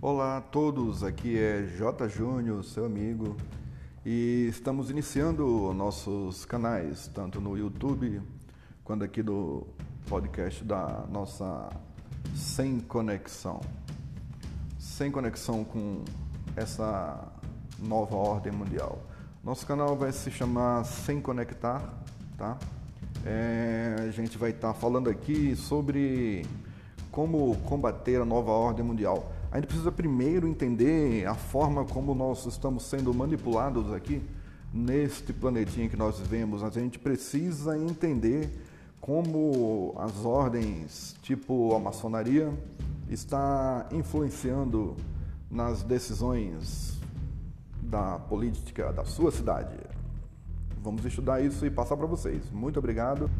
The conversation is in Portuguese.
Olá a todos, aqui é J. Júnior, seu amigo, e estamos iniciando nossos canais, tanto no YouTube quanto aqui do podcast da nossa Sem Conexão. Sem conexão com essa nova ordem mundial. Nosso canal vai se chamar Sem Conectar, tá? É, a gente vai estar tá falando aqui sobre como combater a nova ordem mundial a gente precisa primeiro entender a forma como nós estamos sendo manipulados aqui neste planetinha que nós vivemos. A gente precisa entender como as ordens, tipo a maçonaria, está influenciando nas decisões da política da sua cidade. Vamos estudar isso e passar para vocês. Muito obrigado.